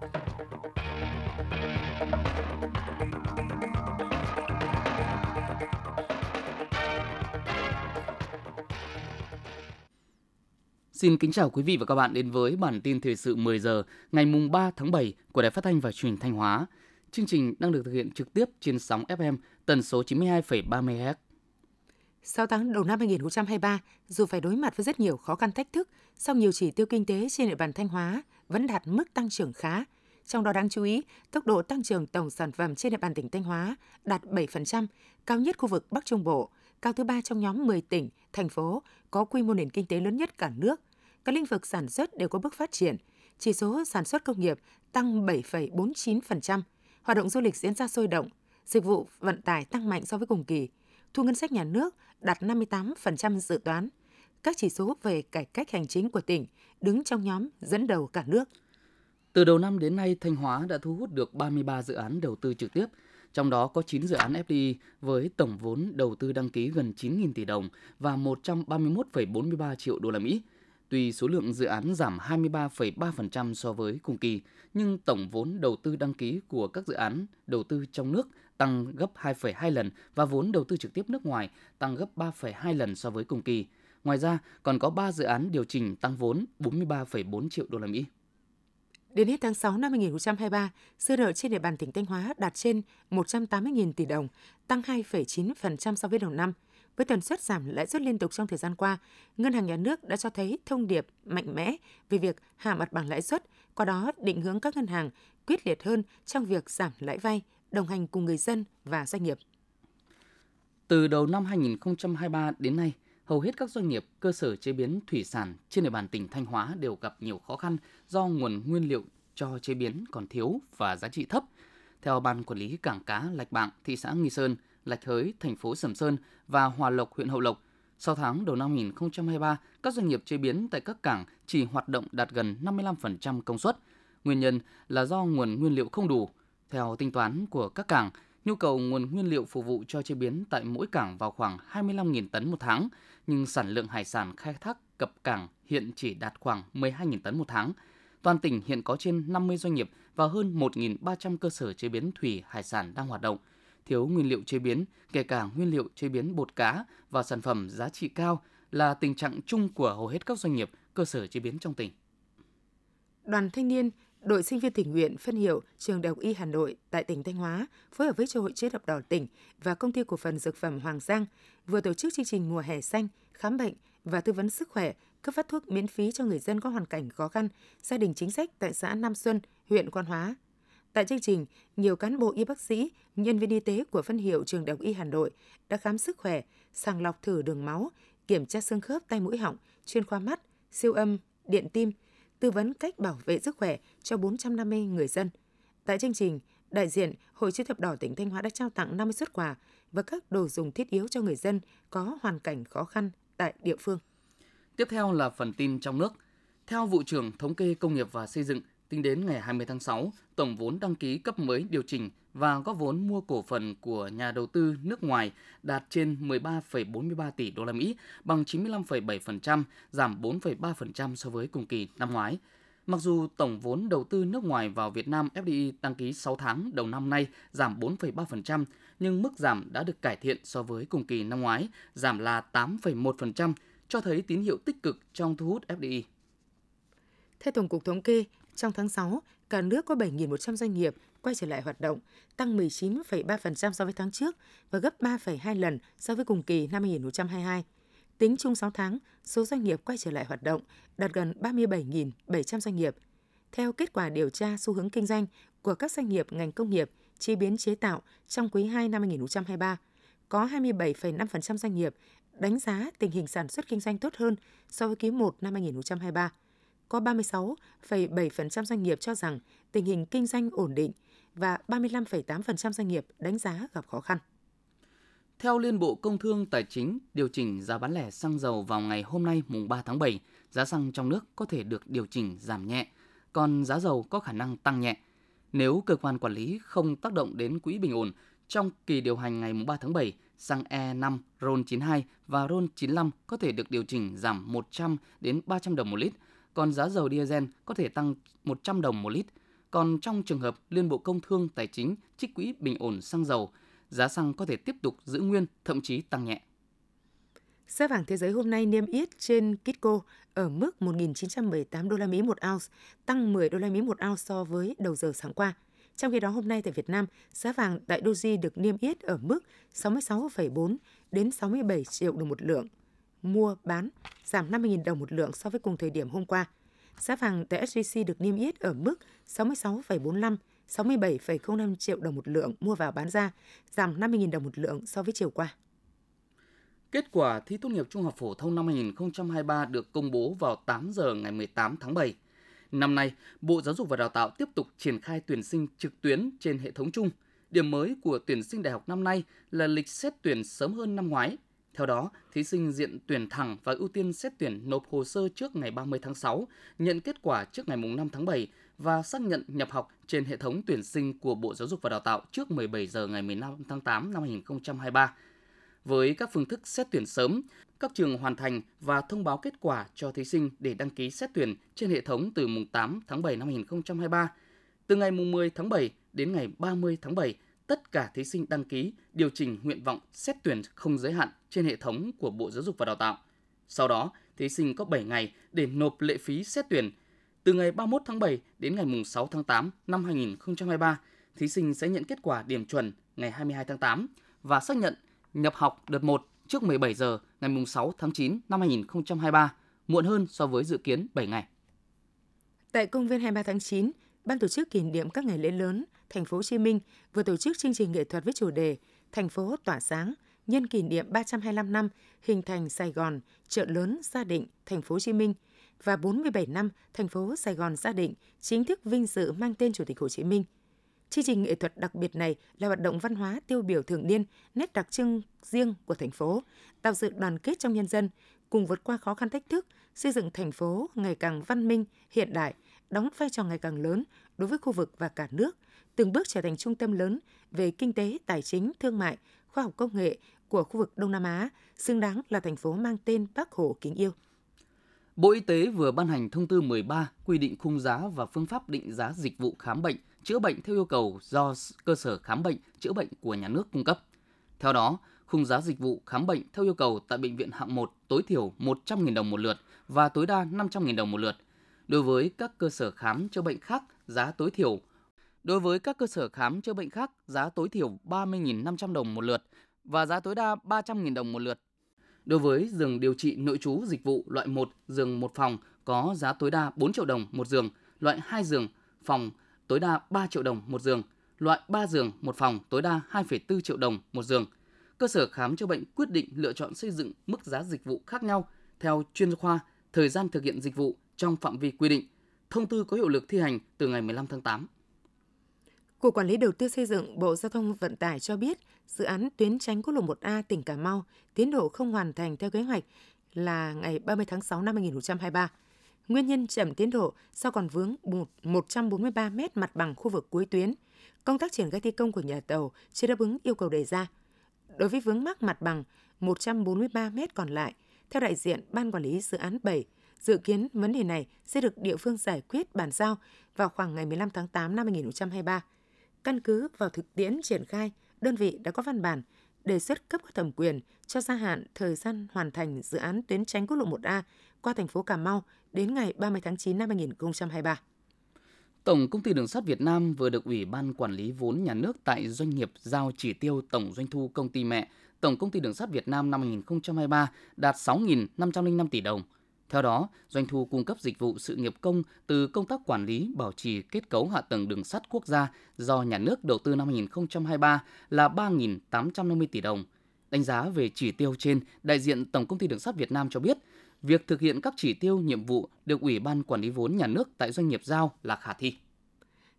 Xin kính chào quý vị và các bạn đến với bản tin thời sự 10 giờ ngày mùng 3 tháng 7 của Đài Phát thanh và Truyền Thanh Hóa. Chương trình đang được thực hiện trực tiếp trên sóng FM tần số 92,3 MHz. 6 tháng đầu năm 2023, dù phải đối mặt với rất nhiều khó khăn thách thức, song nhiều chỉ tiêu kinh tế trên địa bàn Thanh Hóa vẫn đạt mức tăng trưởng khá. Trong đó đáng chú ý, tốc độ tăng trưởng tổng sản phẩm trên địa bàn tỉnh Thanh Hóa đạt 7%, cao nhất khu vực Bắc Trung Bộ, cao thứ ba trong nhóm 10 tỉnh, thành phố có quy mô nền kinh tế lớn nhất cả nước. Các lĩnh vực sản xuất đều có bước phát triển. Chỉ số sản xuất công nghiệp tăng 7,49%, hoạt động du lịch diễn ra sôi động, dịch vụ vận tải tăng mạnh so với cùng kỳ, thu ngân sách nhà nước đạt 58% dự toán. Các chỉ số về cải cách hành chính của tỉnh đứng trong nhóm dẫn đầu cả nước. Từ đầu năm đến nay, Thanh Hóa đã thu hút được 33 dự án đầu tư trực tiếp, trong đó có 9 dự án FDI với tổng vốn đầu tư đăng ký gần 9.000 tỷ đồng và 131,43 triệu đô la Mỹ. Tuy số lượng dự án giảm 23,3% so với cùng kỳ, nhưng tổng vốn đầu tư đăng ký của các dự án đầu tư trong nước tăng gấp 2,2 lần và vốn đầu tư trực tiếp nước ngoài tăng gấp 3,2 lần so với cùng kỳ. Ngoài ra, còn có 3 dự án điều chỉnh tăng vốn 43,4 triệu đô la Mỹ. Đến hết tháng 6 năm 2023, dư nợ trên địa bàn tỉnh Thanh Hóa đạt trên 180.000 tỷ đồng, tăng 2,9% so với đầu năm. Với tần suất giảm lãi suất liên tục trong thời gian qua, Ngân hàng Nhà nước đã cho thấy thông điệp mạnh mẽ về việc hạ mặt bằng lãi suất, qua đó định hướng các ngân hàng quyết liệt hơn trong việc giảm lãi vay, đồng hành cùng người dân và doanh nghiệp. Từ đầu năm 2023 đến nay, hầu hết các doanh nghiệp, cơ sở chế biến thủy sản trên địa bàn tỉnh Thanh Hóa đều gặp nhiều khó khăn do nguồn nguyên liệu cho chế biến còn thiếu và giá trị thấp. Theo Ban Quản lý Cảng Cá Lạch Bạng, thị xã Nghi Sơn, Lạch Hới, thành phố Sầm Sơn và Hòa Lộc, huyện Hậu Lộc, sau tháng đầu năm 2023, các doanh nghiệp chế biến tại các cảng chỉ hoạt động đạt gần 55% công suất. Nguyên nhân là do nguồn nguyên liệu không đủ. Theo tính toán của các cảng, nhu cầu nguồn nguyên liệu phục vụ cho chế biến tại mỗi cảng vào khoảng 25.000 tấn một tháng, nhưng sản lượng hải sản khai thác cập cảng hiện chỉ đạt khoảng 12.000 tấn một tháng. Toàn tỉnh hiện có trên 50 doanh nghiệp và hơn 1.300 cơ sở chế biến thủy hải sản đang hoạt động. Thiếu nguyên liệu chế biến, kể cả nguyên liệu chế biến bột cá và sản phẩm giá trị cao là tình trạng chung của hầu hết các doanh nghiệp, cơ sở chế biến trong tỉnh. Đoàn thanh niên Đội sinh viên tình nguyện phân hiệu Trường Đại học Y Hà Nội tại tỉnh Thanh Hóa phối hợp với Châu hội chữ thập đỏ tỉnh và công ty cổ phần dược phẩm Hoàng Giang vừa tổ chức chương trình mùa hè xanh, khám bệnh và tư vấn sức khỏe, cấp phát thuốc miễn phí cho người dân có hoàn cảnh khó khăn, gia đình chính sách tại xã Nam Xuân, huyện Quan Hóa. Tại chương trình, nhiều cán bộ y bác sĩ, nhân viên y tế của phân hiệu Trường Đại học Y Hà Nội đã khám sức khỏe, sàng lọc thử đường máu, kiểm tra xương khớp tay mũi họng, chuyên khoa mắt, siêu âm, điện tim, tư vấn cách bảo vệ sức khỏe cho 450 người dân. Tại chương trình, đại diện Hội chữ thập đỏ tỉnh Thanh Hóa đã trao tặng 50 xuất quà và các đồ dùng thiết yếu cho người dân có hoàn cảnh khó khăn tại địa phương. Tiếp theo là phần tin trong nước. Theo vụ trưởng thống kê công nghiệp và xây dựng, tính đến ngày 20 tháng 6, tổng vốn đăng ký cấp mới điều chỉnh và góp vốn mua cổ phần của nhà đầu tư nước ngoài đạt trên 13,43 tỷ đô la Mỹ, bằng 95,7%, giảm 4,3% so với cùng kỳ năm ngoái. Mặc dù tổng vốn đầu tư nước ngoài vào Việt Nam FDI đăng ký 6 tháng đầu năm nay giảm 4,3%, nhưng mức giảm đã được cải thiện so với cùng kỳ năm ngoái, giảm là 8,1%, cho thấy tín hiệu tích cực trong thu hút FDI. Theo Tổng cục Thống kê, trong tháng 6, cả nước có 7.100 doanh nghiệp quay trở lại hoạt động, tăng 19,3% so với tháng trước và gấp 3,2 lần so với cùng kỳ năm 2022. Tính chung 6 tháng, số doanh nghiệp quay trở lại hoạt động đạt gần 37.700 doanh nghiệp. Theo kết quả điều tra xu hướng kinh doanh của các doanh nghiệp ngành công nghiệp, chế biến chế tạo trong quý 2 năm 2023, có 27,5% doanh nghiệp đánh giá tình hình sản xuất kinh doanh tốt hơn so với quý 1 năm 2023 có 36,7% doanh nghiệp cho rằng tình hình kinh doanh ổn định và 35,8% doanh nghiệp đánh giá gặp khó khăn. Theo Liên Bộ Công Thương Tài chính, điều chỉnh giá bán lẻ xăng dầu vào ngày hôm nay mùng 3 tháng 7, giá xăng trong nước có thể được điều chỉnh giảm nhẹ, còn giá dầu có khả năng tăng nhẹ. Nếu cơ quan quản lý không tác động đến quỹ bình ổn, trong kỳ điều hành ngày 3 tháng 7, xăng E5, RON92 và RON95 có thể được điều chỉnh giảm 100 đến 300 đồng một lít, còn giá dầu diesel có thể tăng 100 đồng một lít. Còn trong trường hợp Liên Bộ Công Thương Tài chính trích quỹ bình ổn xăng dầu, giá xăng có thể tiếp tục giữ nguyên, thậm chí tăng nhẹ. Giá vàng thế giới hôm nay niêm yết trên Kitco ở mức 1.918 đô la Mỹ một ounce, tăng 10 đô la Mỹ một ounce so với đầu giờ sáng qua. Trong khi đó hôm nay tại Việt Nam, giá vàng tại Doji được niêm yết ở mức 66,4 đến 67 triệu đồng một lượng. Mua bán giảm 50.000 đồng một lượng so với cùng thời điểm hôm qua. Giá vàng tại SJC được niêm yết ở mức 66,45 67,05 triệu đồng một lượng mua vào bán ra, giảm 50.000 đồng một lượng so với chiều qua. Kết quả thi tốt nghiệp trung học phổ thông năm 2023 được công bố vào 8 giờ ngày 18 tháng 7. Năm nay, Bộ Giáo dục và Đào tạo tiếp tục triển khai tuyển sinh trực tuyến trên hệ thống chung. Điểm mới của tuyển sinh đại học năm nay là lịch xét tuyển sớm hơn năm ngoái. Theo đó, thí sinh diện tuyển thẳng và ưu tiên xét tuyển nộp hồ sơ trước ngày 30 tháng 6, nhận kết quả trước ngày 5 tháng 7 và xác nhận nhập học trên hệ thống tuyển sinh của Bộ Giáo dục và Đào tạo trước 17 giờ ngày 15 tháng 8 năm 2023. Với các phương thức xét tuyển sớm, các trường hoàn thành và thông báo kết quả cho thí sinh để đăng ký xét tuyển trên hệ thống từ mùng 8 tháng 7 năm 2023. Từ ngày mùng 10 tháng 7 đến ngày 30 tháng 7, tất cả thí sinh đăng ký điều chỉnh nguyện vọng xét tuyển không giới hạn trên hệ thống của Bộ Giáo dục và Đào tạo. Sau đó, thí sinh có 7 ngày để nộp lệ phí xét tuyển. Từ ngày 31 tháng 7 đến ngày 6 tháng 8 năm 2023, thí sinh sẽ nhận kết quả điểm chuẩn ngày 22 tháng 8 và xác nhận nhập học đợt 1 trước 17 giờ ngày 6 tháng 9 năm 2023, muộn hơn so với dự kiến 7 ngày. Tại công viên 23 tháng 9, Ban tổ chức kỷ niệm các ngày lễ lớn Thành phố Hồ Chí Minh vừa tổ chức chương trình nghệ thuật với chủ đề Thành phố tỏa sáng nhân kỷ niệm 325 năm hình thành Sài Gòn, chợ lớn gia định Thành phố Hồ Chí Minh và 47 năm thành phố Sài Gòn gia định chính thức vinh dự mang tên Chủ tịch Hồ Chí Minh – Chương trình nghệ thuật đặc biệt này là hoạt động văn hóa tiêu biểu thường niên, nét đặc trưng riêng của thành phố, tạo sự đoàn kết trong nhân dân, cùng vượt qua khó khăn thách thức, xây dựng thành phố ngày càng văn minh, hiện đại, đóng vai trò ngày càng lớn đối với khu vực và cả nước, từng bước trở thành trung tâm lớn về kinh tế, tài chính, thương mại, khoa học công nghệ của khu vực Đông Nam Á, xứng đáng là thành phố mang tên Bác Hồ kính yêu. Bộ Y tế vừa ban hành thông tư 13 quy định khung giá và phương pháp định giá dịch vụ khám bệnh chữa bệnh theo yêu cầu do cơ sở khám bệnh, chữa bệnh của nhà nước cung cấp. Theo đó, khung giá dịch vụ khám bệnh theo yêu cầu tại bệnh viện hạng 1 tối thiểu 100.000 đồng một lượt và tối đa 500.000 đồng một lượt. Đối với các cơ sở khám chữa bệnh khác, giá tối thiểu Đối với các cơ sở khám chữa bệnh khác, giá tối thiểu 30.500 đồng một lượt và giá tối đa 300.000 đồng một lượt. Đối với giường điều trị nội trú dịch vụ loại 1, giường một phòng có giá tối đa 4 triệu đồng một giường, loại 2 giường, phòng tối đa 3 triệu đồng một giường, loại 3 giường một phòng tối đa 2,4 triệu đồng một giường. Cơ sở khám chữa bệnh quyết định lựa chọn xây dựng mức giá dịch vụ khác nhau theo chuyên khoa, thời gian thực hiện dịch vụ trong phạm vi quy định. Thông tư có hiệu lực thi hành từ ngày 15 tháng 8. Cục Quản lý Đầu tư xây dựng Bộ Giao thông Vận tải cho biết dự án tuyến tránh quốc lộ 1A tỉnh Cà Mau tiến độ không hoàn thành theo kế hoạch là ngày 30 tháng 6 năm 2023. Nguyên nhân chậm tiến độ do còn vướng 143 mét mặt bằng khu vực cuối tuyến. Công tác triển khai thi công của nhà tàu chưa đáp ứng yêu cầu đề ra. Đối với vướng mắc mặt bằng 143 mét còn lại, theo đại diện Ban Quản lý Dự án 7, dự kiến vấn đề này sẽ được địa phương giải quyết bàn giao vào khoảng ngày 15 tháng 8 năm 2023. Căn cứ vào thực tiễn triển khai, đơn vị đã có văn bản đề xuất cấp có thẩm quyền cho gia hạn thời gian hoàn thành dự án tuyến tránh quốc lộ 1A qua thành phố Cà Mau đến ngày 30 tháng 9 năm 2023. Tổng công ty Đường sắt Việt Nam vừa được Ủy ban Quản lý vốn nhà nước tại doanh nghiệp giao chỉ tiêu tổng doanh thu công ty mẹ Tổng công ty Đường sắt Việt Nam năm 2023 đạt 6.505 tỷ đồng. Theo đó, doanh thu cung cấp dịch vụ sự nghiệp công từ công tác quản lý, bảo trì kết cấu hạ tầng đường sắt quốc gia do nhà nước đầu tư năm 2023 là 3.850 tỷ đồng. Đánh giá về chỉ tiêu trên, đại diện Tổng công ty Đường sắt Việt Nam cho biết, việc thực hiện các chỉ tiêu nhiệm vụ được Ủy ban Quản lý vốn nhà nước tại doanh nghiệp giao là khả thi.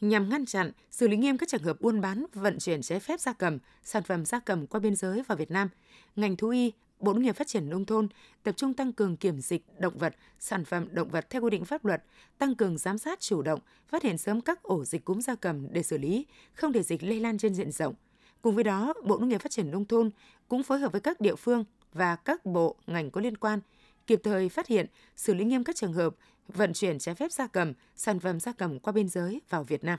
Nhằm ngăn chặn, xử lý nghiêm các trường hợp buôn bán, vận chuyển trái phép gia cầm, sản phẩm gia cầm qua biên giới vào Việt Nam, ngành thú y, Bộ Nông nghiệp Phát triển Nông thôn tập trung tăng cường kiểm dịch động vật, sản phẩm động vật theo quy định pháp luật, tăng cường giám sát chủ động, phát hiện sớm các ổ dịch cúm gia cầm để xử lý, không để dịch lây lan trên diện rộng. Cùng với đó, Bộ Nông nghiệp Phát triển Nông thôn cũng phối hợp với các địa phương và các bộ, ngành có liên quan – kịp thời phát hiện, xử lý nghiêm các trường hợp vận chuyển trái phép gia cầm, sản phẩm gia cầm qua biên giới vào Việt Nam.